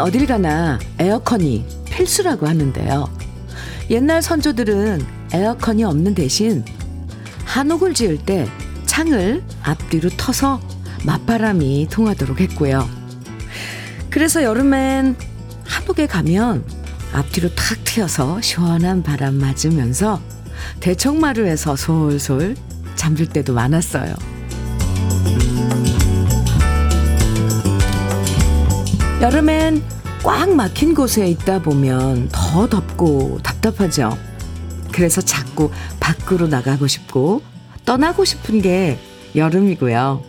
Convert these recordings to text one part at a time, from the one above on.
어딜 가나 에어컨이 필수라고 하는데요. 옛날 선조들은 에어컨이 없는 대신 한옥을 지을 때 창을 앞뒤로 터서 맞바람이 통하도록 했고요. 그래서 여름엔 한옥에 가면 앞뒤로 탁 트여서 시원한 바람 맞으면서 대청마루에서 솔솔 잠들 때도 많았어요. 여름엔 꽉 막힌 곳에 있다 보면 더 덥고 답답하죠. 그래서 자꾸 밖으로 나가고 싶고 떠나고 싶은 게 여름이고요.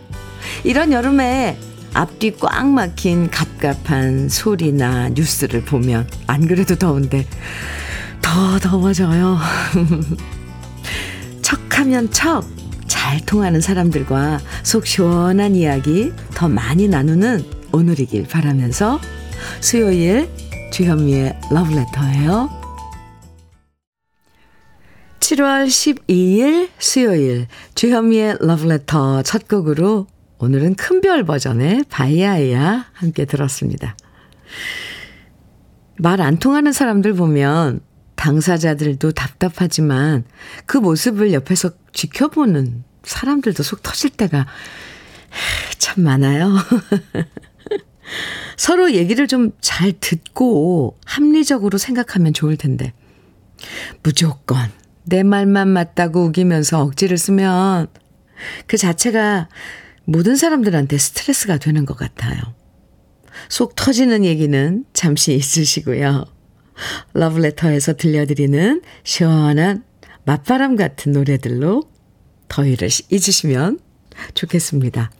이런 여름에 앞뒤 꽉 막힌 갑갑한 소리나 뉴스를 보면 안 그래도 더운데 더 더워져요. 척하면 척 잘 통하는 사람들과 속 시원한 이야기 더 많이 나누는 오늘이길 바라면서 수요일 주현미의 러브레터예요. 7월 12일 수요일 주현미의 러브레터 첫 곡으로 오늘은 큰별 버전의 바이아이야 함께 들었습니다. 말 안 통하는 사람들 보면 당사자들도 답답하지만 그 모습을 옆에서 지켜보는 사람들도 속 터질 때가 참 많아요. 서로 얘기를 좀 잘 듣고 합리적으로 생각하면 좋을 텐데. 무조건 내 말만 맞다고 우기면서 억지를 쓰면 그 자체가 모든 사람들한테 스트레스가 되는 것 같아요. 속 터지는 얘기는 잠시 있으시고요. 러브레터에서 들려드리는 시원한 맞바람 같은 노래들로 더위를 잊으시면 좋겠습니다.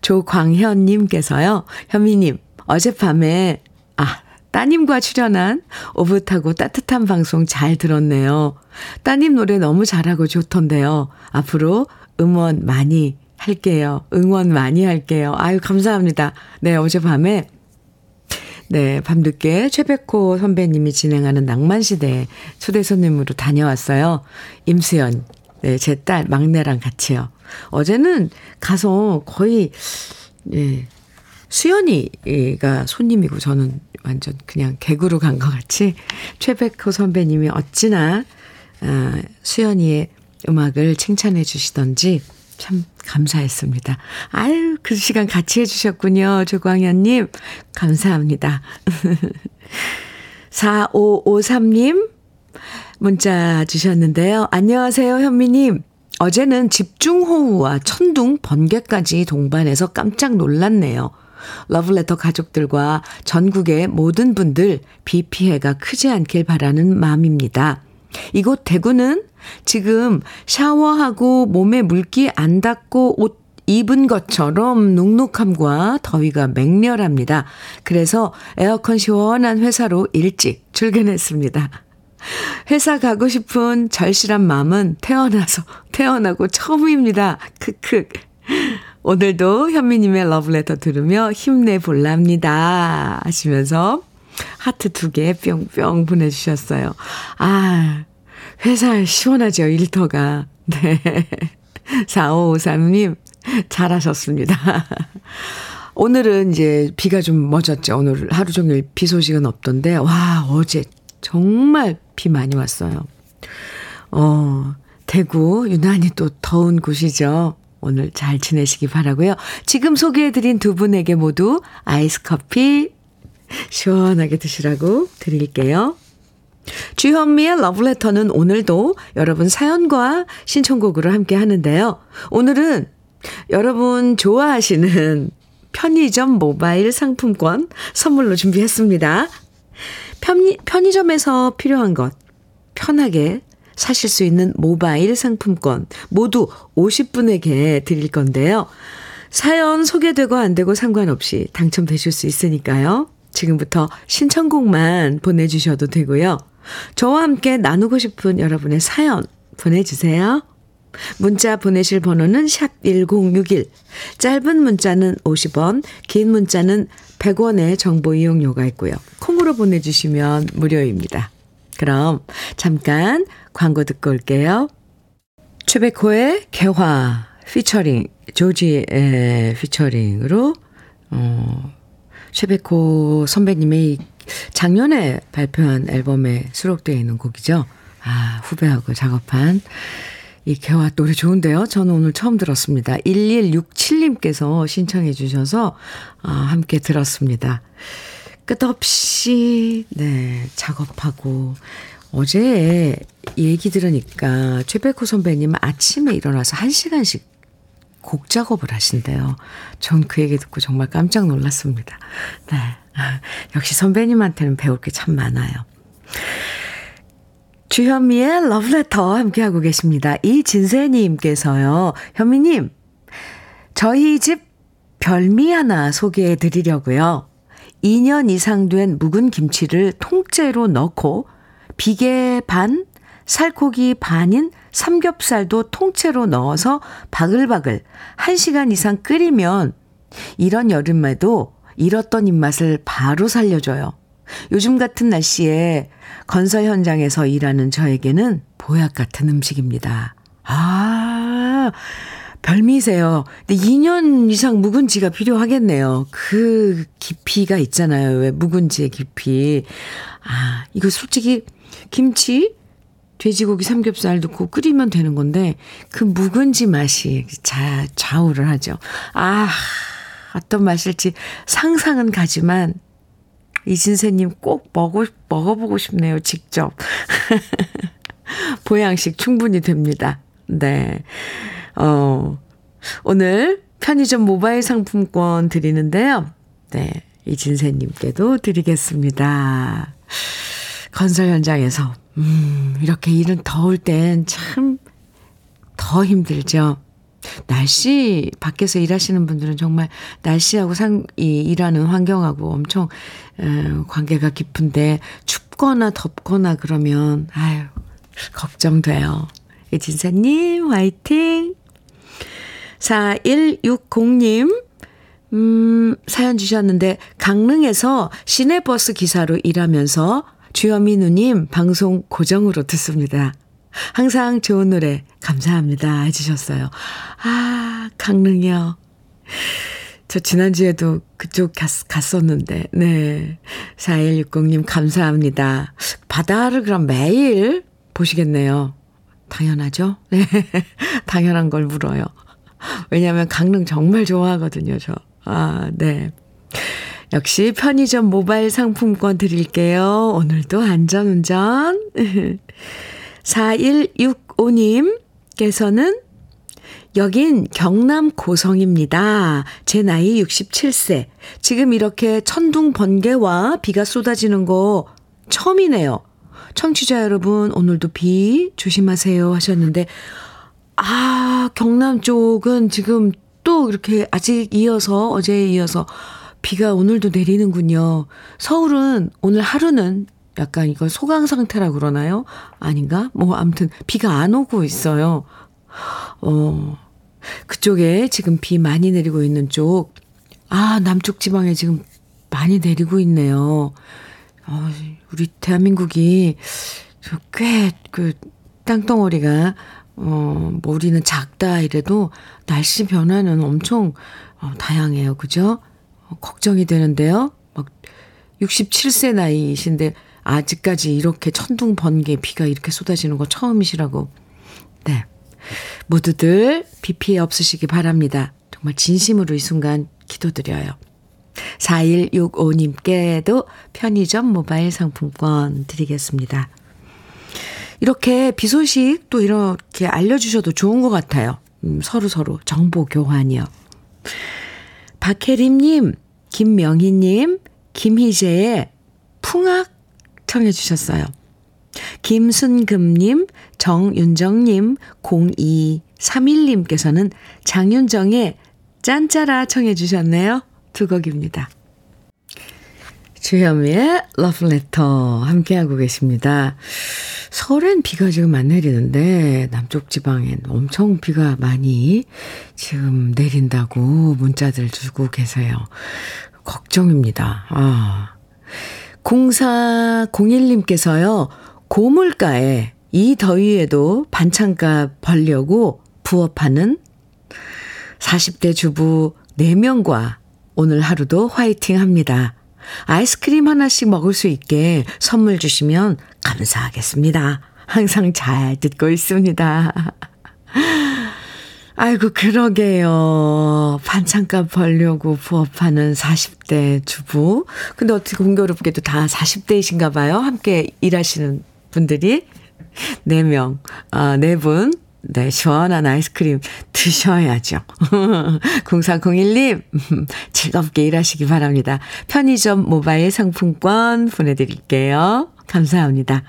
조광현님께서요, 현미님, 어젯밤에, 아, 따님과 출연한 오붓하고 따뜻한 방송 잘 들었네요. 따님 노래 너무 잘하고 좋던데요. 앞으로 응원 많이 할게요. 응원 많이 할게요. 아유, 감사합니다. 네, 어젯밤에, 네, 밤늦게 최백호 선배님이 진행하는 낭만시대 초대 손님으로 다녀왔어요. 임수연, 네, 제 딸 막내랑 같이요. 어제는 가서 거의, 예, 수연이가 손님이고 저는 완전 그냥 개구로 간 것 같이 최백호 선배님이 어찌나 아, 수연이의 음악을 칭찬해 주시던지 참 감사했습니다. 아유, 그 시간 같이 해주셨군요. 조광현님. 감사합니다. 4553님 문자 주셨는데요. 안녕하세요, 현미님. 어제는 집중호우와 천둥, 번개까지 동반해서 깜짝 놀랐네요. 러블레터 가족들과 전국의 모든 분들 비 피해가 크지 않길 바라는 마음입니다. 이곳 대구는 지금 샤워하고 몸에 물기 안 닿고 옷 입은 것처럼 눅눅함과 더위가 맹렬합니다. 그래서 에어컨 시원한 회사로 일찍 출근했습니다. 회사 가고 싶은 절실한 마음은 태어나서, 태어나고 처음입니다. 크크. 오늘도 현미님의 러브레터 들으며 힘내볼랍니다. 하시면서 하트 두 개 뿅뿅 보내주셨어요. 아, 회사 시원하죠, 일터가. 네. 4553님, 잘하셨습니다. 오늘은 이제 비가 좀 멎었죠. 오늘 하루 종일 비 소식은 없던데, 와, 어제 정말 비 많이 왔어요. 어, 대구, 유난히 또 더운 곳이죠. 오늘 잘 지내시기 바라고요. 지금 소개해드린 두 분에게 모두 아이스 커피 시원하게 드시라고 드릴게요. 주현미의 러브레터는 오늘도 여러분 사연과 신청곡으로 함께 하는데요. 오늘은 여러분 좋아하시는 편의점 모바일 상품권 선물로 준비했습니다. 편의, 편의점에서 필요한 것 편하게 사실 수 있는 모바일 상품권 모두 50분에게 드릴 건데요. 사연 소개되고 안 되고 상관없이 당첨되실 수 있으니까요. 지금부터 신청곡만 보내주셔도 되고요. 저와 함께 나누고 싶은 여러분의 사연 보내주세요. 문자 보내실 번호는 샵 1061. 짧은 문자는 50원, 긴 문자는 100원의 정보 이용료가 있고요. 콩으로 보내주시면 무료입니다. 그럼 잠깐 광고 듣고 올게요. 최백호의 개화 피처링 조지의 피처링으로 어, 최백호 선배님의 작년에 발표한 앨범에 수록되어 있는 곡이죠. 아, 후배하고 작업한 이 개화 노래 좋은데요. 저는 오늘 처음 들었습니다. 1167님께서 신청해 주셔서 아, 함께 들었습니다. 끝없이 네, 작업하고 어제 얘기 들으니까 최백호 선배님은 아침에 일어나서 1시간씩 곡 작업을 하신대요. 전 그 얘기 듣고 정말 깜짝 놀랐습니다. 네. 역시 선배님한테는 배울 게 참 많아요. 주현미의 러브레터 함께하고 계십니다. 이진세님께서요, 현미님, 저희 집 별미 하나 소개해 드리려고요. 2년 이상 된 묵은 김치를 통째로 넣고 비계 반, 살코기 반인 삼겹살도 통째로 넣어서 바글바글 1시간 이상 끓이면 이런 여름에도 잃었던 입맛을 바로 살려줘요. 요즘 같은 날씨에 건설 현장에서 일하는 저에게는 보약 같은 음식입니다. 아, 별미세요. 근데 2년 이상 묵은지가 필요하겠네요. 그 깊이가 있잖아요. 왜 묵은지의 깊이. 아, 이거 솔직히 김치, 돼지고기 삼겹살 넣고 끓이면 되는 건데 그 묵은지 맛이 자, 좌우를 하죠. 아, 어떤 맛일지 상상은 가지만 이진세님 꼭 먹어, 먹어보고 싶네요, 직접. 보양식 충분히 됩니다. 네. 어, 오늘 편의점 모바일 상품권 드리는데요. 네. 이진세님께도 드리겠습니다. 건설 현장에서, 음, 이렇게 일은 더울 땐 참 더 힘들죠. 날씨, 밖에서 일하시는 분들은 정말 날씨하고 상, 이, 일하는 환경하고 엄청, 에, 관계가 깊은데, 춥거나 덥거나 그러면, 아유, 걱정돼요. 이진사님, 화이팅! 4160님, 음, 사연 주셨는데, 강릉에서 시내버스 기사로 일하면서 주현미 누님 방송 고정으로 듣습니다. 항상 좋은 노래 감사합니다 해주셨어요. 아, 강릉이요. 저 지난주에도 그쪽 갔, 갔었는데, 네. 4160님 감사합니다. 바다를 그럼 매일 보시겠네요. 당연하죠? 네. 당연한 걸 물어요. 왜냐면 강릉 정말 좋아하거든요, 저. 아, 네. 역시 편의점 모바일 상품권 드릴게요. 오늘도 안전운전. 4165님께서는 여긴 경남 고성입니다. 제 나이 67세. 지금 이렇게 천둥 번개와 비가 쏟아지는 거 처음이네요. 청취자 여러분, 오늘도 비 조심하세요 하셨는데, 아, 경남 쪽은 지금 또 이렇게 아직 이어서, 어제에 이어서 비가 오늘도 내리는군요. 서울은 오늘 하루는 약간 이걸 소강 상태라 그러나요? 아닌가? 뭐, 아무튼 비가 안 오고 있어요. 어, 그쪽에 지금 비 많이 내리고 있는 쪽, 아, 남쪽 지방에 지금 많이 내리고 있네요. 어, 우리 대한민국이 꽤 그 땅덩어리가 어, 뭐 우리는 작다 이래도 날씨 변화는 엄청 어, 다양해요. 그죠? 어, 걱정이 되는데요. 막 67세 나이이신데 아직까지 이렇게 천둥 번개 비가 이렇게 쏟아지는 거 처음이시라고. 네. 모두들 비 피해 없으시기 바랍니다. 정말 진심으로 이 순간 기도드려요. 4165님께도 편의점 모바일 상품권 드리겠습니다. 이렇게 비 소식 또 이렇게 알려주셔도 좋은 것 같아요. 음, 서로 서로 정보 교환이요. 박혜림님, 김명희님, 김희재의 풍악 청해 주셨어요. 김순금님, 정윤정님, 0231님께서는 장윤정의 짠짜라 청해 주셨네요. 두 곡입니다. 주현미의 러브레터 함께하고 계십니다. 서울엔 비가 지금 안 내리는데 남쪽 지방엔 엄청 비가 많이 지금 내린다고 문자들 주고 계세요. 걱정입니다. 아. 0401님께서요. 고물가에 이 더위에도 반찬값 벌려고 부업하는 40대 주부 4명과 오늘 하루도 화이팅 합니다. 아이스크림 하나씩 먹을 수 있게 선물 주시면 감사하겠습니다. 항상 잘 듣고 있습니다. 아이고, 그러게요. 반찬값 벌려고 부업하는 40대 주부. 근데 어떻게 공교롭게도 다 40대이신가 봐요. 함께 일하시는 분들이. 4명, 아, 4분. 네, 시원한 아이스크림 드셔야죠. 0401님, 즐겁게 일하시기 바랍니다. 편의점 모바일 상품권 보내드릴게요. 감사합니다.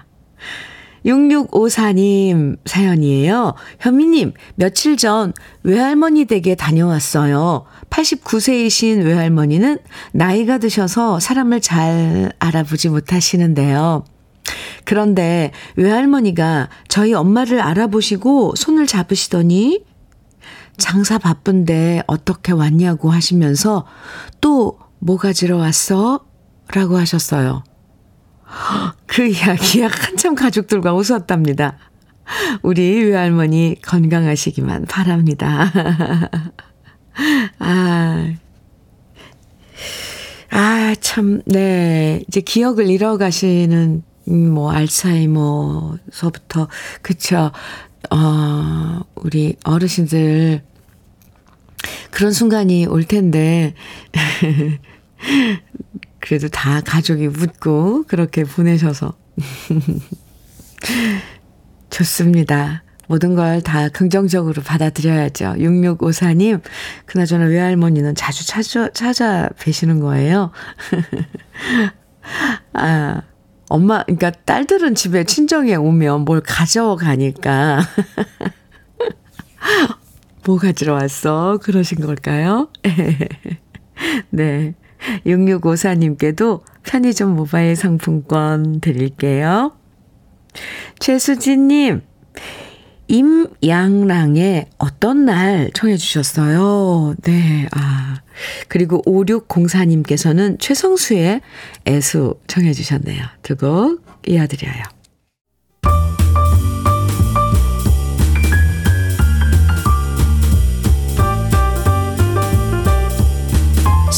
6654님 사연이에요. 현미님, 며칠 전 외할머니 댁에 다녀왔어요. 89세이신 외할머니는 나이가 드셔서 사람을 잘 알아보지 못하시는데요. 그런데 외할머니가 저희 엄마를 알아보시고 손을 잡으시더니 장사 바쁜데 어떻게 왔냐고 하시면서 또 뭐 가지러 왔어? 라고 하셨어요. 그 이야기야 한참 가족들과 웃었답니다. 우리 외할머니 건강하시기만 바랍니다. 아, 아, 참, 네. 이제 기억을 잃어가시는 음, 뭐, 알츠하이머서부터, 그쵸. 어, 우리 어르신들, 그런 순간이 올 텐데, 그래도 다 가족이 묻고, 그렇게 보내셔서. 좋습니다. 모든 걸 다 긍정적으로 받아들여야죠. 6654님, 그나저나 외할머니는 자주 찾아, 찾아 뵈시는 거예요. 아, 엄마, 그러니까 딸들은 집에 친정에 오면 뭘 가져가니까. 뭐 가지러 왔어? 그러신 걸까요? 네. 6654님께도 편의점 모바일 상품권 드릴게요. 최수진님, 임양랑의 어떤 날 청해 주셨어요. 네, 아. 그리고 5604님께서는 최성수의 애수 청해 주셨네요. 두 곡 이어드려요.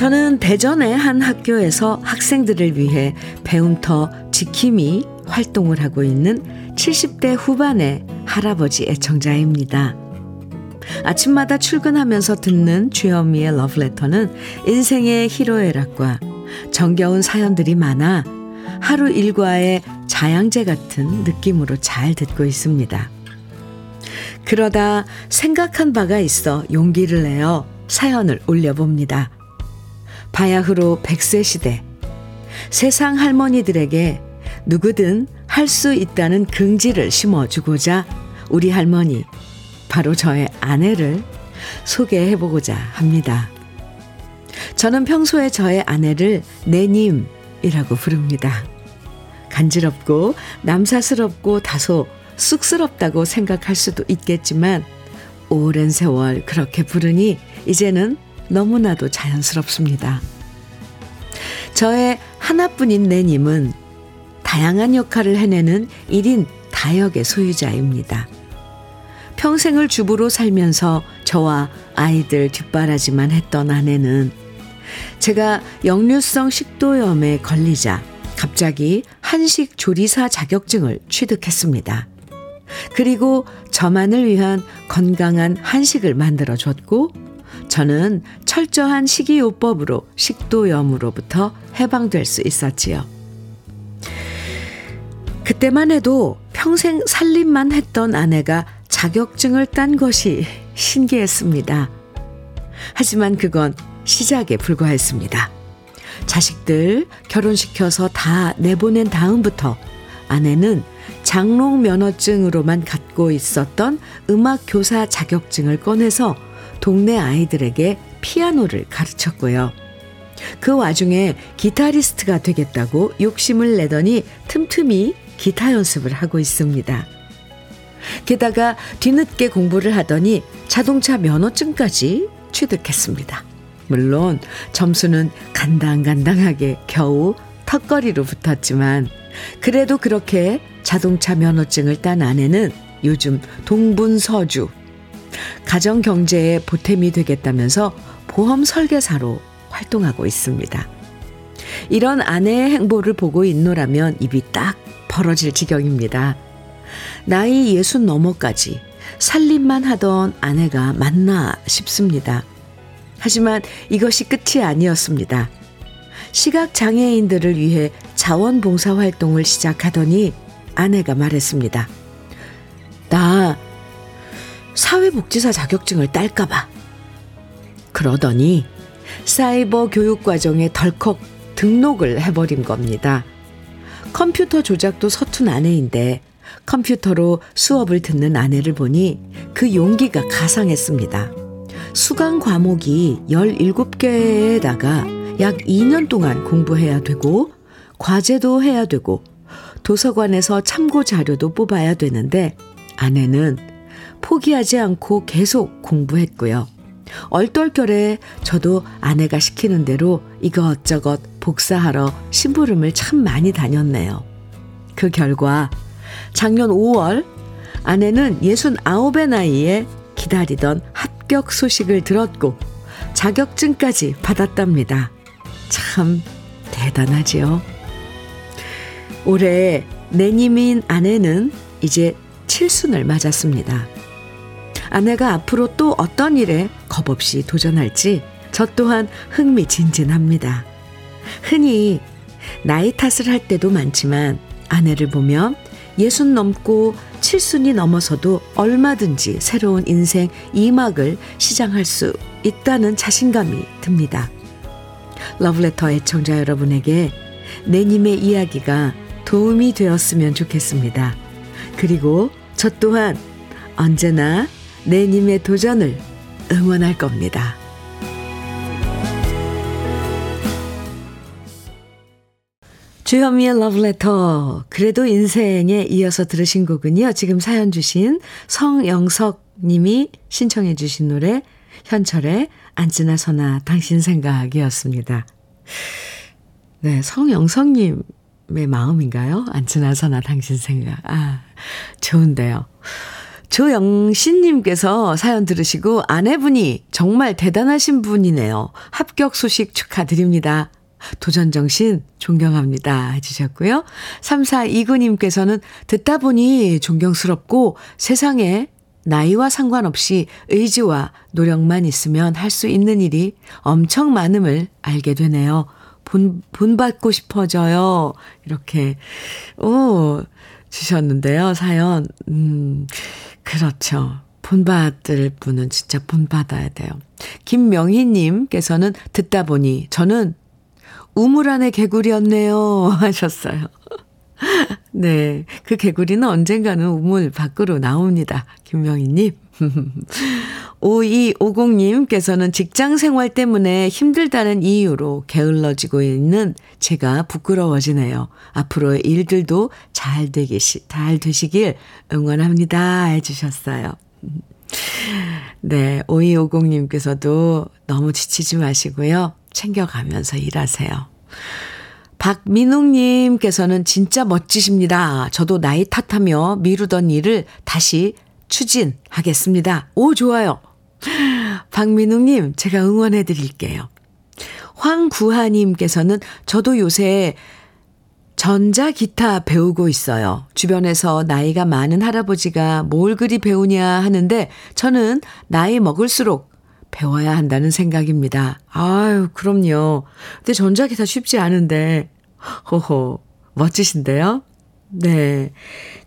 저는 대전의 한 학교에서 학생들을 위해 배움터 지킴이 활동을 하고 있는 70대 후반의 할아버지 애청자입니다. 아침마다 출근하면서 듣는 주현미의 러브레터는 인생의 희로애락과 정겨운 사연들이 많아 하루 일과의 자양제 같은 느낌으로 잘 듣고 있습니다. 그러다 생각한 바가 있어 용기를 내어 사연을 올려봅니다. 바야흐로 100세 시대. 세상 할머니들에게 누구든 할 수 있다는 긍지를 심어주고자 우리 할머니 바로 저의 아내를 소개해보고자 합니다. 저는 평소에 저의 아내를 내님이라고 부릅니다. 간지럽고 남사스럽고 다소 쑥스럽다고 생각할 수도 있겠지만 오랜 세월 그렇게 부르니 이제는 너무나도 자연스럽습니다. 저의 하나뿐인 내님은 다양한 역할을 해내는 1인 다역의 소유자입니다. 평생을 주부로 살면서 저와 아이들 뒷바라지만 했던 아내는 제가 역류성 식도염에 걸리자 갑자기 한식 조리사 자격증을 취득했습니다. 그리고 저만을 위한 건강한 한식을 만들어 줬고 저는 철저한 식이요법으로 식도염으로부터 해방될 수 있었지요. 그때만 해도 평생 살림만 했던 아내가 자격증을 딴 것이 신기했습니다. 하지만 그건 시작에 불과했습니다. 자식들 결혼시켜서 다 내보낸 다음부터 아내는 장롱 면허증으로만 갖고 있었던 음악 교사 자격증을 꺼내서 동네 아이들에게 피아노를 가르쳤고요. 그 와중에 기타리스트가 되겠다고 욕심을 내더니 틈틈이 기타 연습을 하고 있습니다. 게다가 뒤늦게 공부를 하더니 자동차 면허증까지 취득했습니다. 물론 점수는 간당간당하게 겨우 턱걸이로 붙었지만 그래도 그렇게 자동차 면허증을 딴 아내는 요즘 동분서주 가정 경제에 보탬이 되겠다면서 보험 설계사로 활동하고 있습니다. 이런 아내의 행보를 보고 있노라면 입이 딱 벌어질 지경입니다. 나이 예순 넘어까지 살림만 하던 아내가 맞나 싶습니다. 하지만 이것이 끝이 아니었습니다. 시각장애인들을 위해 자원봉사 활동을 시작하더니 아내가 말했습니다. 나 사회복지사 자격증을 딸까봐. 그러더니 사이버 교육 과정에 덜컥 등록을 해버린 겁니다. 컴퓨터 조작도 서툰 아내인데 컴퓨터로 수업을 듣는 아내를 보니 그 용기가 가상했습니다. 수강 과목이 17개에다가 약 2년 동안 공부해야 되고 과제도 해야 되고 도서관에서 참고 자료도 뽑아야 되는데 아내는 포기하지 않고 계속 공부했고요. 얼떨결에 저도 아내가 시키는 대로 이것저것 복사하러 심부름을 참 많이 다녔네요. 그 결과 작년 5월 아내는 69의 나이에 기다리던 합격 소식을 들었고 자격증까지 받았답니다. 참 대단하지요. 올해 내님인 아내는 이제 칠순을 맞았습니다. 아내가 앞으로 또 어떤 일에 겁없이 도전할지 저 또한 흥미진진합니다. 흔히 나이 탓을 할 때도 많지만 아내를 보면 예순 넘고 칠순이 넘어서도 얼마든지 새로운 인생 이막을 시장할 수 있다는 자신감이 듭니다. 러브레터 애청자 여러분에게 내님의 이야기가 도움이 되었으면 좋겠습니다. 그리고 저 또한 언제나 내님의 도전을 응원할 겁니다. 주현미의 러브레터. 그래도 인생에 이어서 들으신 곡은요. 지금 사연 주신 성영석 님이 신청해 주신 노래 현철의 안지나 서나 당신 생각이었습니다. 네, 성영석 님의 마음인가요? 안지나 서나 당신 생각. 아, 좋은데요. 조영신님께서 사연 들으시고 아내분이 정말 대단하신 분이네요. 합격 소식 축하드립니다. 도전정신 존경합니다. 해주셨고요. 3429님께서는 듣다 보니 존경스럽고 세상에 나이와 상관없이 의지와 노력만 있으면 할 수 있는 일이 엄청 많음을 알게 되네요. 본, 본받고 싶어져요. 이렇게, 오, 주셨는데요. 사연. 음, 그렇죠. 본받을 분은 진짜 본받아야 돼요. 김명희님께서는 듣다 보니 저는 우물 안의 개구리였네요. 하셨어요. 네. 그 개구리는 언젠가는 우물 밖으로 나옵니다. 김명희님. 5250님께서는 직장 생활 때문에 힘들다는 이유로 게을러지고 있는 제가 부끄러워지네요. 앞으로의 일들도 잘 되기, 잘 되시길 응원합니다. 해주셨어요. 네. 5250님께서도 너무 지치지 마시고요. 챙겨가면서 일하세요. 박민웅님께서는 진짜 멋지십니다. 저도 나이 탓하며 미루던 일을 다시 추진하겠습니다. 오, 좋아요. 박민웅님, 제가 응원해 드릴게요. 황구하님께서는 저도 요새 전자기타 배우고 있어요. 주변에서 나이가 많은 할아버지가 뭘 그리 배우냐 하는데 저는 나이 먹을수록 배워야 한다는 생각입니다. 아유, 그럼요. 근데 전자기타 쉽지 않은데, 호호, 멋지신데요? 네.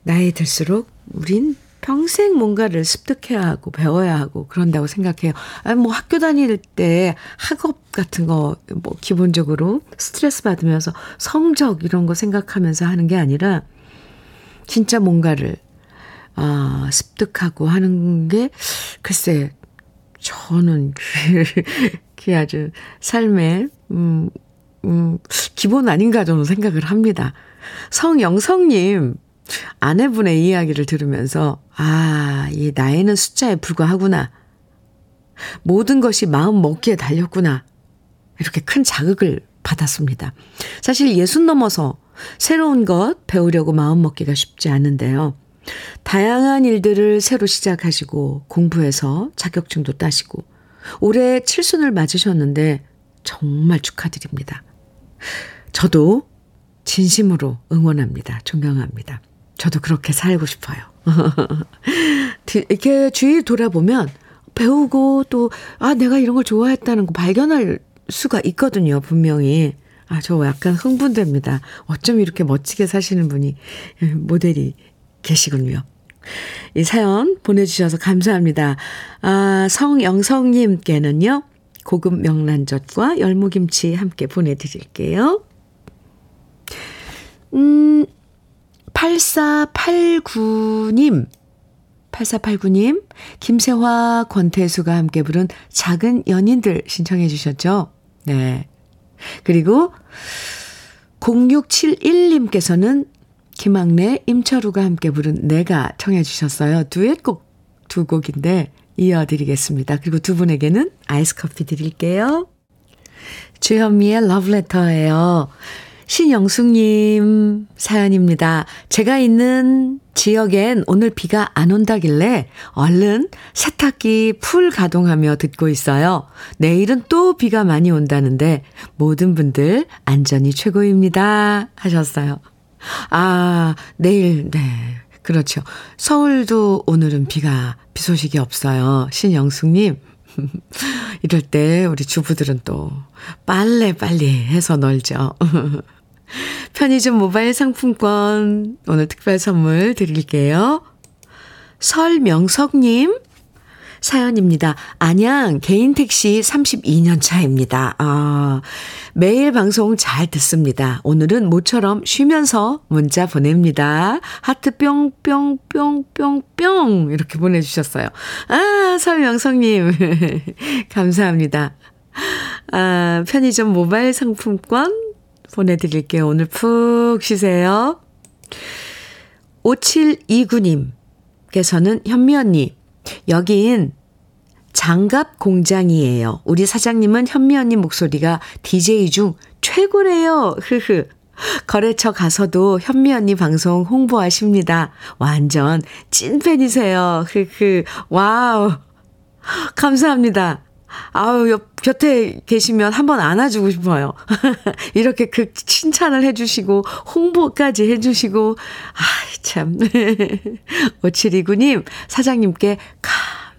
나이 들수록 우린 평생 뭔가를 습득해야 하고 배워야 하고 그런다고 생각해요. 아니, 뭐 학교 다닐 때 학업 같은 거, 뭐 기본적으로 스트레스 받으면서 성적 이런 거 생각하면서 하는 게 아니라 진짜 뭔가를, 아, 습득하고 하는 게, 글쎄, 저는 그게 아주 삶의, 음, 음, 기본 아닌가 저는 생각을 합니다. 성영성님, 아내분의 이야기를 들으면서, 아, 이 나이는 숫자에 불과하구나. 모든 것이 마음 먹기에 달렸구나. 이렇게 큰 자극을 받았습니다. 사실 예순 넘어서 새로운 것 배우려고 마음 먹기가 쉽지 않은데요. 다양한 일들을 새로 시작하시고 공부해서 자격증도 따시고 올해 칠순을 맞으셨는데 정말 축하드립니다. 저도 진심으로 응원합니다. 존경합니다. 저도 그렇게 살고 싶어요. 이렇게 주위 돌아보면 배우고 또, 아, 내가 이런 걸 좋아했다는 거 발견할 수가 있거든요, 분명히. 아, 저 약간 흥분됩니다. 어쩜 이렇게 멋지게 사시는 분이, 예, 모델이 계시군요. 이 사연 보내주셔서 감사합니다. 아, 성영성님께는요, 고급 명란젓과 열무김치 함께 보내드릴게요. 음, 8489님, 8489님, 김세화, 권태수가 함께 부른 작은 연인들 신청해 주셨죠? 네. 그리고 0671님께서는 김학래, 임철우가 함께 부른 내가 청해 주셨어요. 듀엣곡 두 곡인데 이어드리겠습니다. 그리고 두 분에게는 아이스 커피 드릴게요. 주현미의 러브레터예요. 신영숙님 사연입니다. 제가 있는 지역엔 오늘 비가 안 온다길래 얼른 세탁기 풀 가동하며 듣고 있어요. 내일은 또 비가 많이 온다는데 모든 분들 안전이 최고입니다. 하셨어요. 아, 내일, 네. 그렇죠. 서울도 오늘은 비가, 비 소식이 없어요. 신영숙님. 이럴 때 우리 주부들은 또 빨래 빨리 해서 널죠. 편의점 모바일 상품권 오늘 특별 선물 드릴게요. 설명석님 사연입니다. 안양 개인 택시 32년 차입니다. 아, 매일 방송 잘 듣습니다. 오늘은 모처럼 쉬면서 문자 보냅니다. 하트 뿅뿅뿅뿅뿅 이렇게 보내주셨어요. 아, 설명석님 감사합니다. 아, 편의점 모바일 상품권 보내드릴게요. 오늘 푹 쉬세요. 5729님께서는 현미 언니, 여긴 장갑 공장이에요. 우리 사장님은 현미 언니 목소리가 DJ 중 최고래요. 흐흐. 거래처 가서도 현미 언니 방송 홍보하십니다. 완전 찐팬이세요. 흐흐. 와우. 감사합니다. 아우, 옆, 곁에 계시면 한번 안아주고 싶어요. 이렇게 그 칭찬을 해주시고, 홍보까지 해주시고, 아 참. 5729님, 사장님께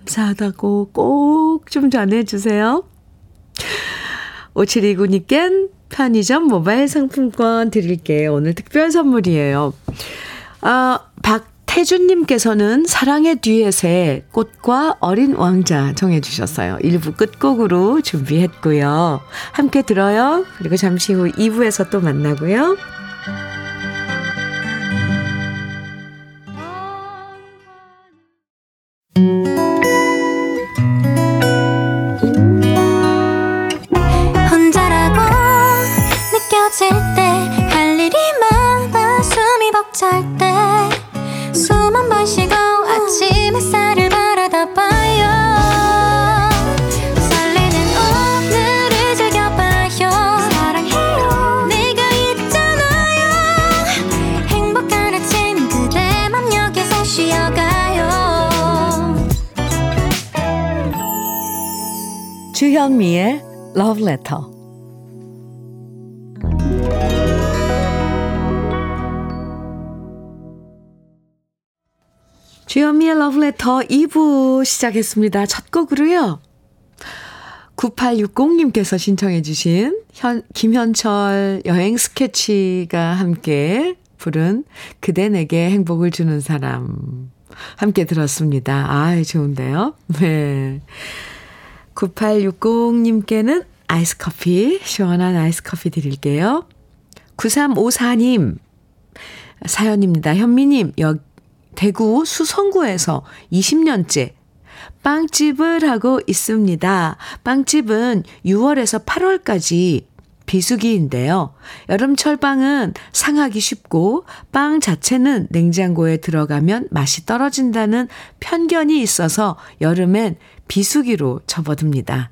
감사하다고 꼭 좀 전해주세요. 5729님께 편의점 모바일 상품권 드릴게요. 오늘 특별 선물이에요. 아, 박 태준님께서는 사랑의 뒤에새 꽃과 어린 왕자 정해주셨어요. 1부 끝곡으로 준비했고요. 함께 들어요. 그리고 잠시 후 2부에서 또 만나고요. 주현미의 Love Letter. 주현미의 Love Letter 2부 시작했습니다. 첫 곡으로요. 9860님께서 신청해 주신 현, 김현철 여행 스케치가 함께 부른 그대 내게 행복을 주는 사람 함께 들었습니다. 아, 좋은데요? 네. 9860님께는 아이스 커피, 시원한 아이스 커피 드릴게요. 9354님, 사연입니다. 현미님, 여, 대구 수성구에서 20년째 빵집을 하고 있습니다. 빵집은 6월에서 8월까지 비수기인데요. 여름철 빵은 상하기 쉽고 빵 자체는 냉장고에 들어가면 맛이 떨어진다는 편견이 있어서 여름엔 비수기로 접어듭니다.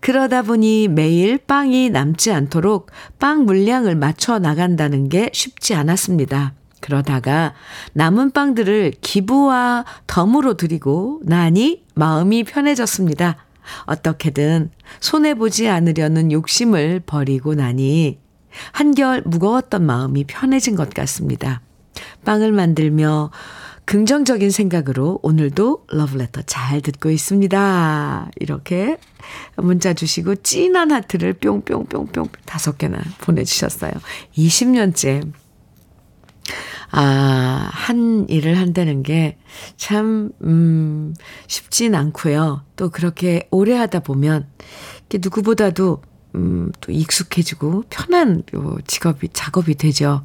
그러다 보니 매일 빵이 남지 않도록 빵 물량을 맞춰 나간다는 게 쉽지 않았습니다. 그러다가 남은 빵들을 기부와 덤으로 드리고 나니 마음이 편해졌습니다. 어떻게든 손해보지 않으려는 욕심을 버리고 나니 한결 무거웠던 마음이 편해진 것 같습니다. 빵을 만들며 긍정적인 생각으로 오늘도 러브레터 잘 듣고 있습니다. 이렇게 문자 주시고 찐한 하트를 뿅뿅뿅뿅 다섯 개나 보내주셨어요. 20년째 아, 한 일을 한다는 게 참, 음, 쉽진 않고요. 또 그렇게 오래 하다 보면, 누구보다도, 음, 또 익숙해지고 편한 요 직업이, 작업이 되죠.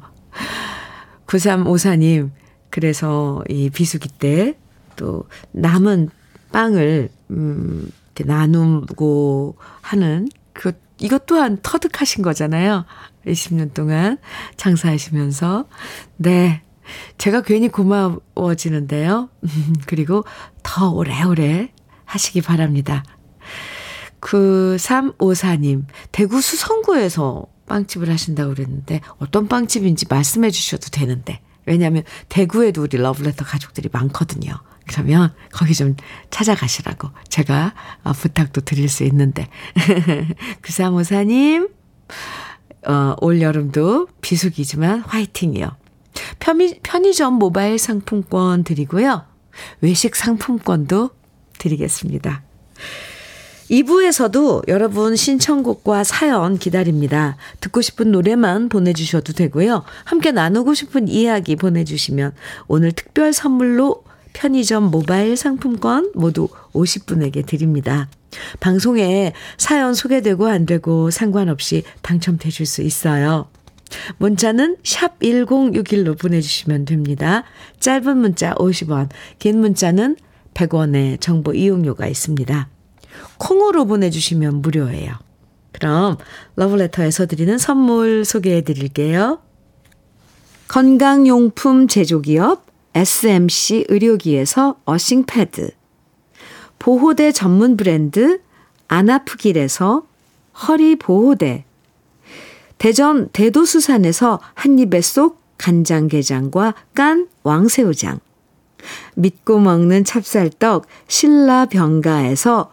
9354님, 그래서 이 비수기 때 또 남은 빵을, 음, 이렇게 나누고 하는 그, 이것 또한 터득하신 거잖아요. 20년 동안 장사하시면서. 네. 제가 괜히 고마워지는데요. 그리고 더 오래오래 하시기 바랍니다. 9354님, 대구 수성구에서 빵집을 하신다고 그랬는데, 어떤 빵집인지 말씀해 주셔도 되는데, 왜냐하면 대구에도 우리 러브레터 가족들이 많거든요. 그러면 거기 좀 찾아가시라고 제가 부탁도 드릴 수 있는데. 9354님, 어, 올 여름도 비수기지만 화이팅이요. 편의, 편의점 모바일 상품권 드리고요. 외식 상품권도 드리겠습니다. 2부에서도 여러분 신청곡과 사연 기다립니다. 듣고 싶은 노래만 보내주셔도 되고요. 함께 나누고 싶은 이야기 보내주시면 오늘 특별 선물로 편의점 모바일 상품권 모두 50분에게 드립니다. 방송에 사연 소개되고 안 되고 상관없이 당첨되실 수 있어요. 문자는 샵 1061로 보내주시면 됩니다. 짧은 문자 50원, 긴 문자는 100원의 정보 이용료가 있습니다. 콩으로 보내주시면 무료예요. 그럼 러브레터에서 드리는 선물 소개해 드릴게요. 건강용품 제조기업 SMC 의료기에서 어싱패드 보호대 전문 브랜드 안아프길에서 허리보호대 대전 대도수산에서 한입에 쏙 간장게장과 깐 왕새우장 믿고 먹는 찹쌀떡 신라명과에서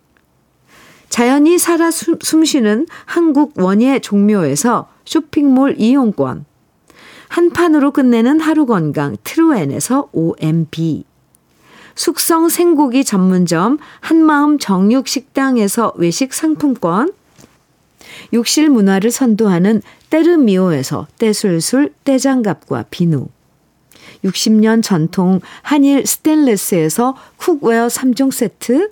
자연이 살아 숨쉬는 한국 원예 종묘에서 쇼핑몰 이용권. 한판으로 끝내는 하루 건강 트루엔에서 OMB 숙성 생고기 전문점 한마음 정육식당에서 외식 상품권, 욕실 문화를 선도하는 때르미오에서 떼술술 떼장갑과 비누, 60년 전통 한일 스텐레스에서 cookware 3종 세트,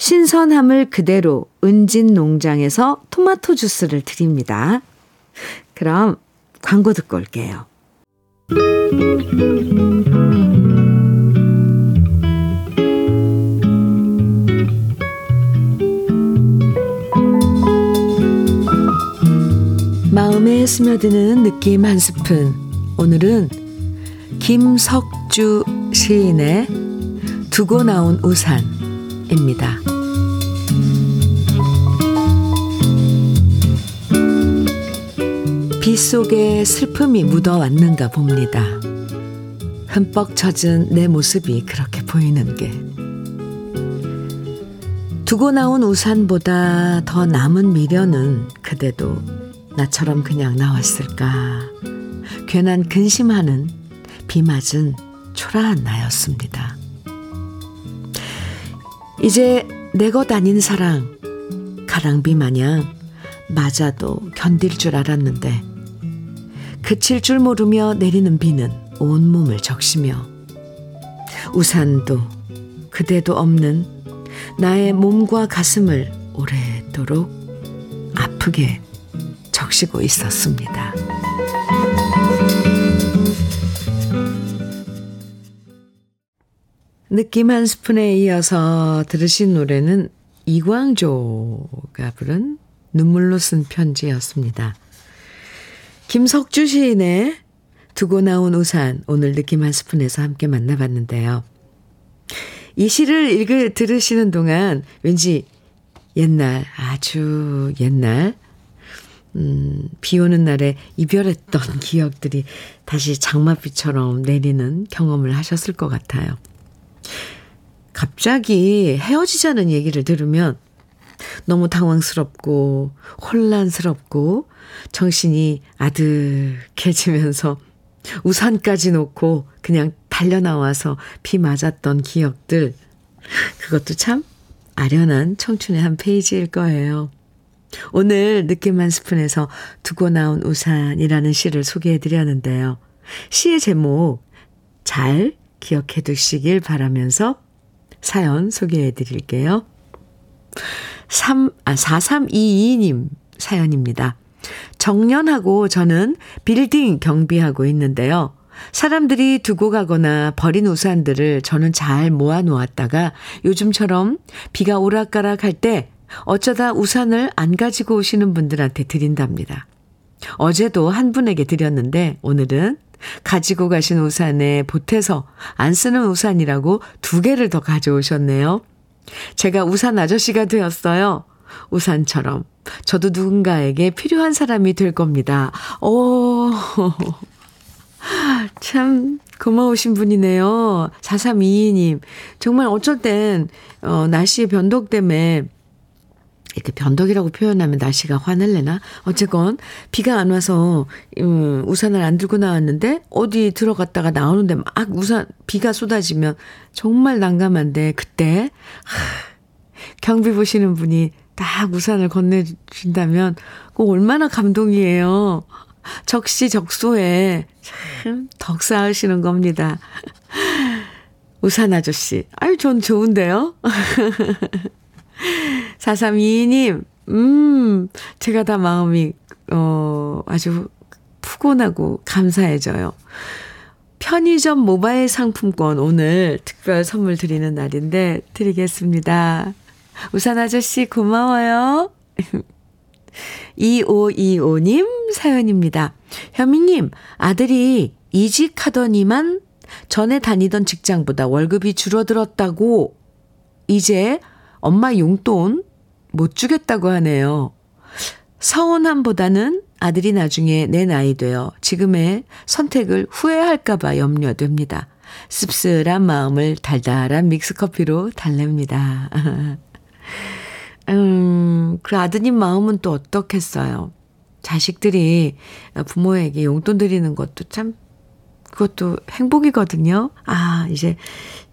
신선함을 그대로 은진 농장에서 토마토 주스를 드립니다. 그럼 광고 듣고 올게요. 마음에 스며드는 느낌 한 스푼. 오늘은 김석주 시인의 두고 나온 우산입니다. 빗 속에 슬픔이 묻어왔는가 봅니다. 흠뻑 젖은 내 모습이 그렇게 보이는 게. 두고 나온 우산보다 더 남은 미련은 그대도 나처럼 그냥 나왔을까. 괜한 근심하는 비 맞은 초라한 나였습니다. 이제 내 것 아닌 사랑, 가랑비 마냥 맞아도 견딜 줄 알았는데, 그칠 줄 모르며 내리는 비는 온몸을 적시며, 우산도 그대도 없는 나의 몸과 가슴을 오래도록 아프게 적시고 있었습니다. 느낌 한 스푼에 이어서 들으신 노래는 이광조가 부른 눈물로 쓴 편지였습니다. 김석주 시인의 두고 나온 우산 오늘 느낌 한 스푼에서 함께 만나봤는데요. 이 시를 읽을 들으시는 동안 왠지 옛날 아주 옛날 음, 비 오는 날에 이별했던 기억들이 다시 장맛비처럼 내리는 경험을 하셨을 것 같아요. 갑자기 헤어지자는 얘기를 들으면 너무 당황스럽고 혼란스럽고 정신이 아득해지면서 우산까지 놓고 그냥 달려나와서 비 맞았던 기억들. 그것도 참 아련한 청춘의 한 페이지일 거예요. 오늘 느낌 한 스푼에서 두고 나온 우산이라는 시를 소개해 드렸는데요. 시의 제목 잘 기억해 두시길 바라면서 사연 소개해 드릴게요. 3, 아, 4322님 사연입니다. 정년하고 저는 빌딩 경비하고 있는데요. 사람들이 두고 가거나 버린 우산들을 저는 잘 모아 놓았다가 요즘처럼 비가 오락가락 할 때 어쩌다 우산을 안 가지고 오시는 분들한테 드린답니다. 어제도 한 분에게 드렸는데 오늘은 가지고 가신 우산에 보태서 안 쓰는 우산이라고 두 개를 더 가져오셨네요. 제가 우산 아저씨가 되었어요. 우산처럼. 저도 누군가에게 필요한 사람이 될 겁니다. 오, 참, 고마우신 분이네요. 4322님. 정말 어쩔 땐, 어, 날씨의 변동 때문에 이렇게 변덕이라고 표현하면 날씨가 화낼 내나? 어쨌건 비가 안 와서 음, 우산을 안 들고 나왔는데 어디 들어갔다가 나오는데 막 우산 비가 쏟아지면 정말 난감한데 그때 하, 경비 보시는 분이 딱 우산을 건네준다면 그 얼마나 감동이에요. 적시적소에 참 덕사하시는 겁니다. 우산 아저씨. 아유, 전 좋은데요? 4322님, 음, 제가 다 마음이, 어, 아주 푸근하고 감사해져요. 편의점 모바일 상품권 오늘 특별 선물 드리는 날인데 드리겠습니다. 우산 아저씨 고마워요. 2525님 사연입니다. 현미님, 아들이 이직하더니만 전에 다니던 직장보다 월급이 줄어들었다고 이제 엄마 용돈 못 주겠다고 하네요. 서운함보다는 아들이 나중에 내 나이 되어 지금의 선택을 후회할까봐 염려됩니다. 씁쓸한 마음을 달달한 믹스커피로 달랩니다. 음, 그 아드님 마음은 또 어떻겠어요? 자식들이 부모에게 용돈 드리는 것도 참, 그것도 행복이거든요. 아, 이제,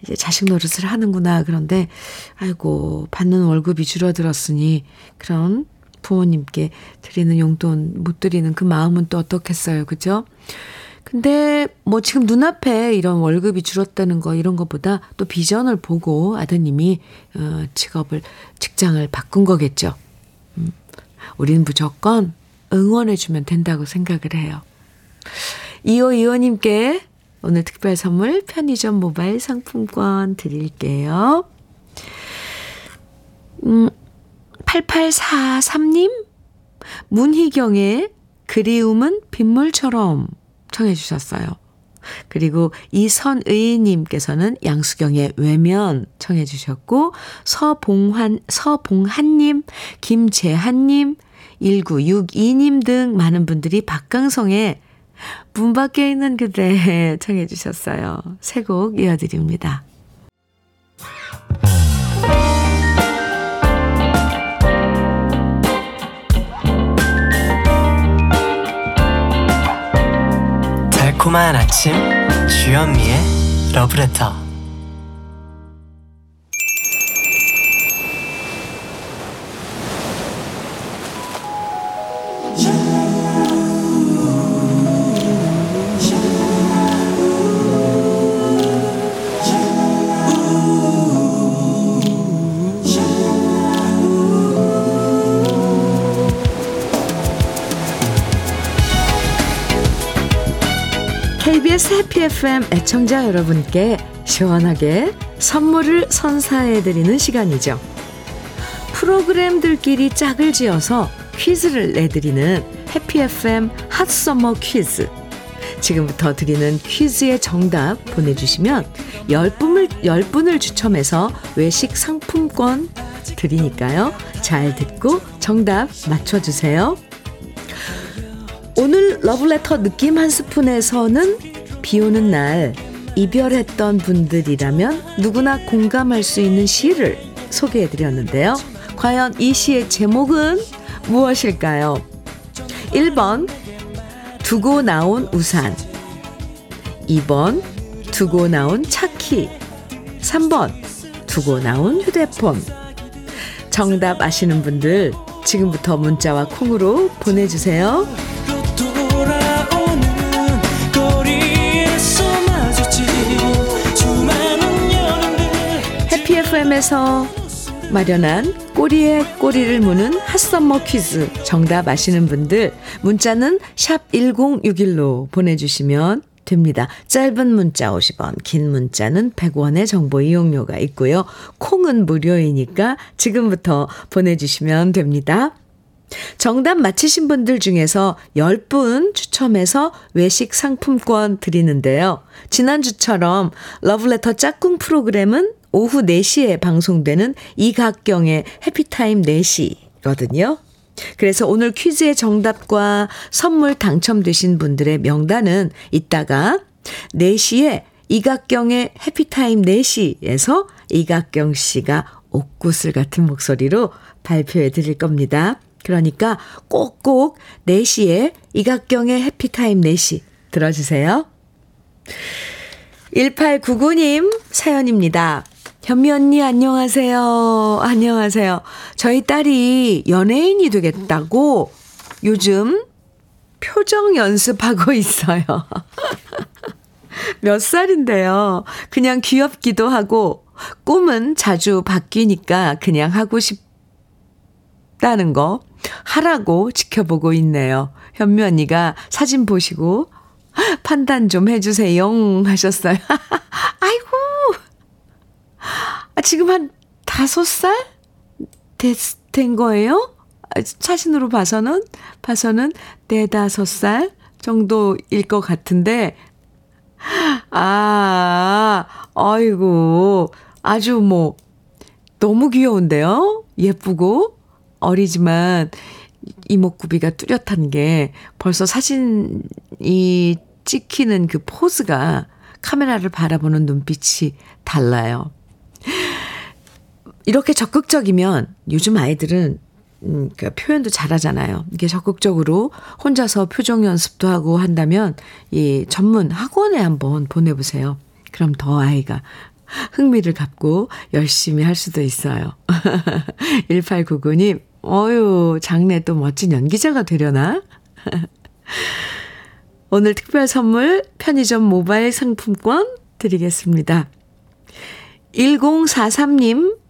이제 자식 노릇을 하는구나. 그런데, 아이고, 받는 월급이 줄어들었으니, 그런 부모님께 드리는 용돈 못 드리는 그 마음은 또 어떻겠어요. 그죠? 근데 뭐 지금 눈앞에 이런 월급이 줄었다는 거 이런 것보다 또 비전을 보고 아드님이 어, 직업을 직장을 바꾼 거겠죠. 음, 우리는 무조건 응원해주면 된다고 생각을 해요. 이호 이호님께 오늘 특별 선물 편의점 모바일 상품권 드릴게요. 음, 8843님 문희경의 그리움은 빗물처럼 청해 주셨어요. 그리고 이선의님께서는 양수경의 외면 청해 주셨고 서봉환 서봉한님, 김재한님, 1962님 등 많은 분들이 박강성의 문 밖에 있는 그대 청해 주셨어요. 새 곡 이어드립니다. 달콤한 아침 주현미의 러브레터 KBS 해피 FM 애청자 여러분께 시원하게 선물을 선사해드리는 시간이죠. 프로그램들끼리 짝을 지어서 퀴즈를 내드리는 해피 FM 핫서머 퀴즈. 지금부터 드리는 퀴즈의 정답 보내주시면 10분을, 10분을 추첨해서 외식 상품권 드리니까요. 잘 듣고 정답 맞춰주세요. 오늘 러브레터 느낌 한 스푼에서는 비 오는 날 이별했던 분들이라면 누구나 공감할 수 있는 시를 소개해 드렸는데요. 과연 이 시의 제목은 무엇일까요? 1번 두고 나온 우산 2번 두고 나온 차키 3번 두고 나온 휴대폰 정답 아시는 분들 지금부터 문자와 콩으로 보내주세요. FM에서 마련한 꼬리에 꼬리를 무는 핫썸머 퀴즈 정답 아시는 분들 문자는 샵 1061로 보내주시면 됩니다. 짧은 문자 50원, 긴 문자는 100원의 정보 이용료가 있고요. 콩은 무료이니까 지금부터 보내주시면 됩니다. 정답 맞히신 분들 중에서 10분 추첨해서 외식 상품권 드리는데요. 지난주처럼 러브레터 짝꿍 프로그램은 오후 4시에 방송되는 이각경의 해피타임 4시거든요. 그래서 오늘 퀴즈의 정답과 선물 당첨되신 분들의 명단은 이따가 4시에 이각경의 해피타임 4시에서 이각경 씨가 옥구슬 같은 목소리로 발표해 드릴 겁니다. 그러니까 꼭꼭 4시에 이각경의 해피타임 4시 들어주세요. 1899님 사연입니다. 현미 언니 안녕하세요. 안녕하세요. 저희 딸이 연예인이 되겠다고 요즘 표정 연습하고 있어요. 몇 살인데요. 그냥 귀엽기도 하고 꿈은 자주 바뀌니까 그냥 하고 싶다는 거 하라고 지켜보고 있네요. 현미 언니가 사진 보시고 판단 좀 해주세요 하셨어요. 아이고 아, 지금 한 다섯 살? 됐, 된 거예요? 아, 사진으로 봐서는, 봐서는 네다섯 살 정도일 것 같은데, 아, 아이고, 아주 뭐, 너무 귀여운데요? 예쁘고, 어리지만, 이목구비가 뚜렷한 게, 벌써 사진이 찍히는 그 포즈가 카메라를 바라보는 눈빛이 달라요. 이렇게 적극적이면 요즘 아이들은 음, 그 표현도 잘하잖아요. 이게 적극적으로 혼자서 표정 연습도 하고 한다면 이 전문 학원에 한번 보내보세요. 그럼 더 아이가 흥미를 갖고 열심히 할 수도 있어요. 1899님, 어유 장래 또 멋진 연기자가 되려나? 오늘 특별 선물 편의점 모바일 상품권 드리겠습니다. 1043님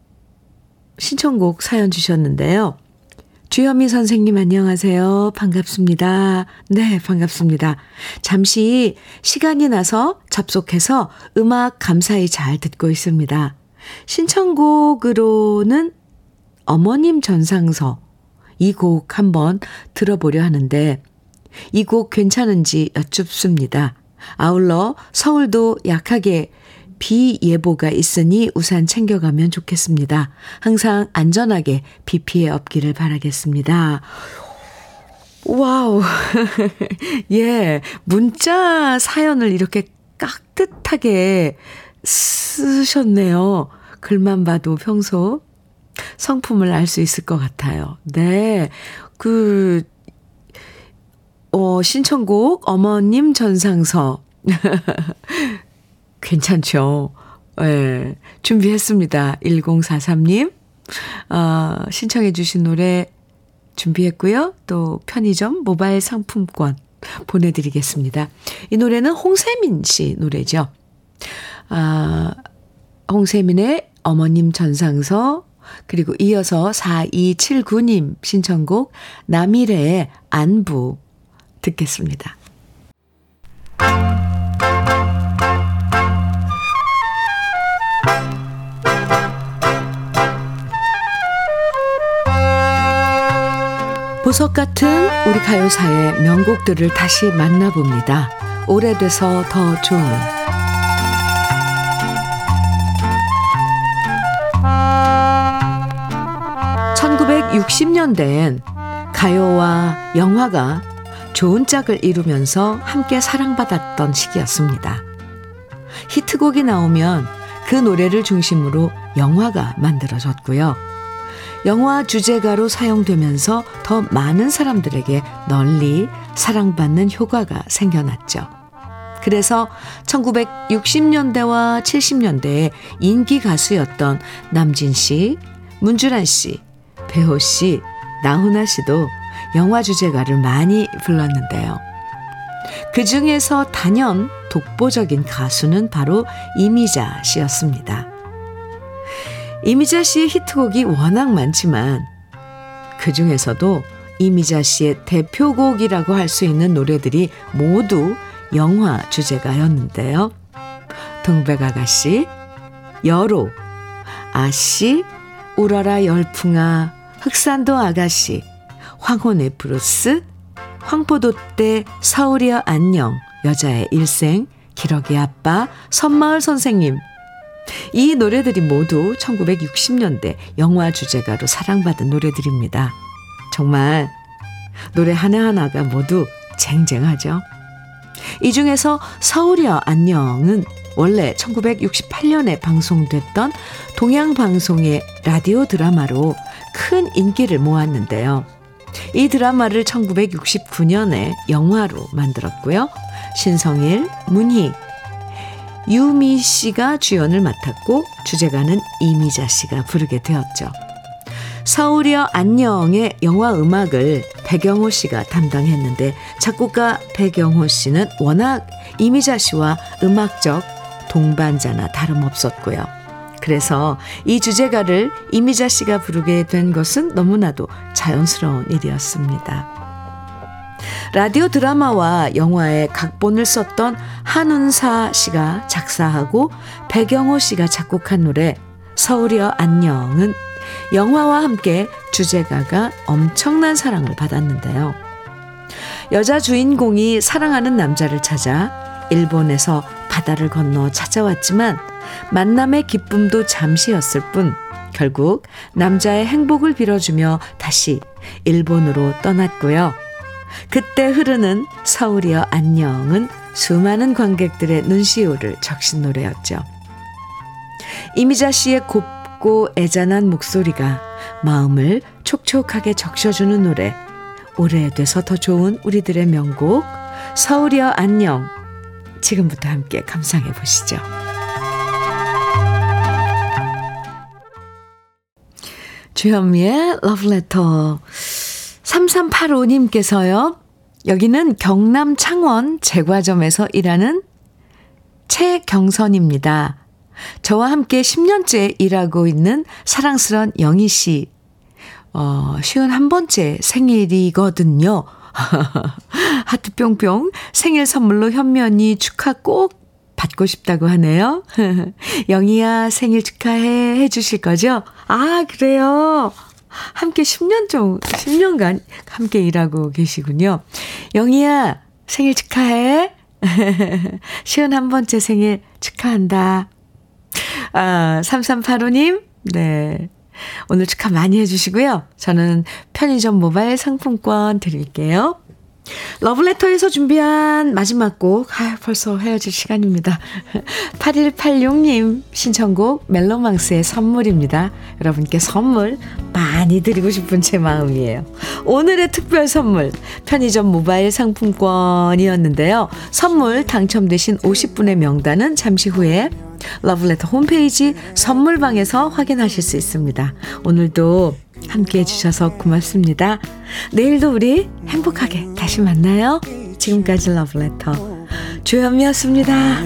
신청곡 사연 주셨는데요. 주현미 선생님 안녕하세요. 반갑습니다. 네, 반갑습니다. 잠시 시간이 나서 접속해서 음악 감사히 잘 듣고 있습니다. 신청곡으로는 어머님 전상서 이 곡 한번 들어보려 하는데 이 곡 괜찮은지 여쭙습니다. 아울러 서울도 약하게 비 예보가 있으니 우산 챙겨가면 좋겠습니다. 항상 안전하게 비 피해 없기를 바라겠습니다. Wow. 예. 문자 사연을 이렇게 깍듯하게 쓰셨네요. 글만 봐도 평소 성품을 알 수 있을 것 같아요. 네. 그, 어, 신청곡 어머님 전상서. 괜찮죠? 예. 네, 준비했습니다. 1043님. 어, 신청해 주신 노래 준비했고요. 또 편의점 모바일 상품권 보내드리겠습니다. 이 노래는 홍세민 씨 노래죠. 아, 홍세민의 어머님 전상서 그리고 이어서 4279님 신청곡 남일의 안부 듣겠습니다. 보석 같은 우리 가요사의 명곡들을 다시 만나봅니다. 오래돼서 더 좋은 1960년대엔 가요와 영화가 좋은 짝을 이루면서 함께 사랑받았던 시기였습니다. 히트곡이 나오면 그 노래를 중심으로 영화가 만들어졌고요. 영화 주제가로 사용되면서 더 많은 사람들에게 널리 사랑받는 효과가 생겨났죠. 그래서 1960년대와 70년대에 인기 가수였던 남진 씨, 문주란 씨, 배호 씨, 나훈아 씨도 영화 주제가를 많이 불렀는데요. 그 중에서 단연 독보적인 가수는 바로 이미자 씨였습니다. 이미자 씨의 히트곡이 워낙 많지만 그 중에서도 이미자 씨의 대표곡이라고 할 수 있는 노래들이 모두 영화 주제가였는데요. 동백아가씨, 여로, 아씨, 울어라 열풍아, 흑산도 아가씨, 황혼의 블루스, 황포돛대 서울이여 안녕, 여자의 일생, 기러기 아빠, 섬마을 선생님, 이 노래들이 모두 1960년대 영화 주제가로 사랑받은 노래들입니다. 정말 노래 하나하나가 모두 쟁쟁하죠. 이 중에서 서울이여 안녕은 원래 1968년에 방송됐던 동양방송의 라디오 드라마로 큰 인기를 모았는데요. 이 드라마를 1969년에 영화로 만들었고요. 신성일, 문희, 유미 씨가 주연을 맡았고 주제가는 이미자 씨가 부르게 되었죠. 서울이여 안녕의 영화 음악을 배경호 씨가 담당했는데 작곡가 배경호 씨는 워낙 이미자 씨와 음악적 동반자나 다름없었고요. 그래서 이 주제가를 이미자 씨가 부르게 된 것은 너무나도 자연스러운 일이었습니다. 라디오 드라마와 영화의 각본을 썼던 한운사 씨가 작사하고 배경호 씨가 작곡한 노래 서울이여 안녕은 영화와 함께 주제가가 엄청난 사랑을 받았는데요. 여자 주인공이 사랑하는 남자를 찾아 일본에서 바다를 건너 찾아왔지만 만남의 기쁨도 잠시였을 뿐 결국 남자의 행복을 빌어주며 다시 일본으로 떠났고요. 그때 흐르는 서울이여 안녕은 수많은 관객들의 눈시울을 적신 노래였죠. 이미자 씨의 곱고 애잔한 목소리가 마음을 촉촉하게 적셔주는 노래. 오래돼서 더 좋은 우리들의 명곡 서울이여 안녕. 지금부터 함께 감상해 보시죠. 주현미의 러브레터 3385님께서요. 여기는 경남 창원 제과점에서 일하는 최경선입니다. 저와 함께 10년째 일하고 있는 사랑스런 영희 씨. 어, 쉬운 한 번째 생일이거든요. 하트 뿅뿅 생일 선물로 현면이 축하 꼭 받고 싶다고 하네요. 영희야 생일 축하해 해 주실 거죠? 아, 그래요. 함께 10년 좀, 10년간 함께 일하고 계시군요. 영희야, 생일 축하해. 시은 한 번째 생일 축하한다. 아, 3385님, 네. 오늘 축하 많이 해주시고요. 저는 편의점 모바일 상품권 드릴게요. 러브레터에서 준비한 마지막 곡, 아, 벌써 헤어질 시간입니다. 8186님 신청곡 멜로망스의 선물입니다. 여러분께 선물 많이 드리고 싶은 제 마음이에요. 오늘의 특별 선물, 편의점 모바일 상품권이었는데요. 선물 당첨되신 50분의 명단은 잠시 후에 러브레터 홈페이지 선물방에서 확인하실 수 있습니다. 오늘도 함께 해주셔서 고맙습니다. 내일도 우리 행복하게 다시 만나요. 지금까지 러브레터 주현미였습니다.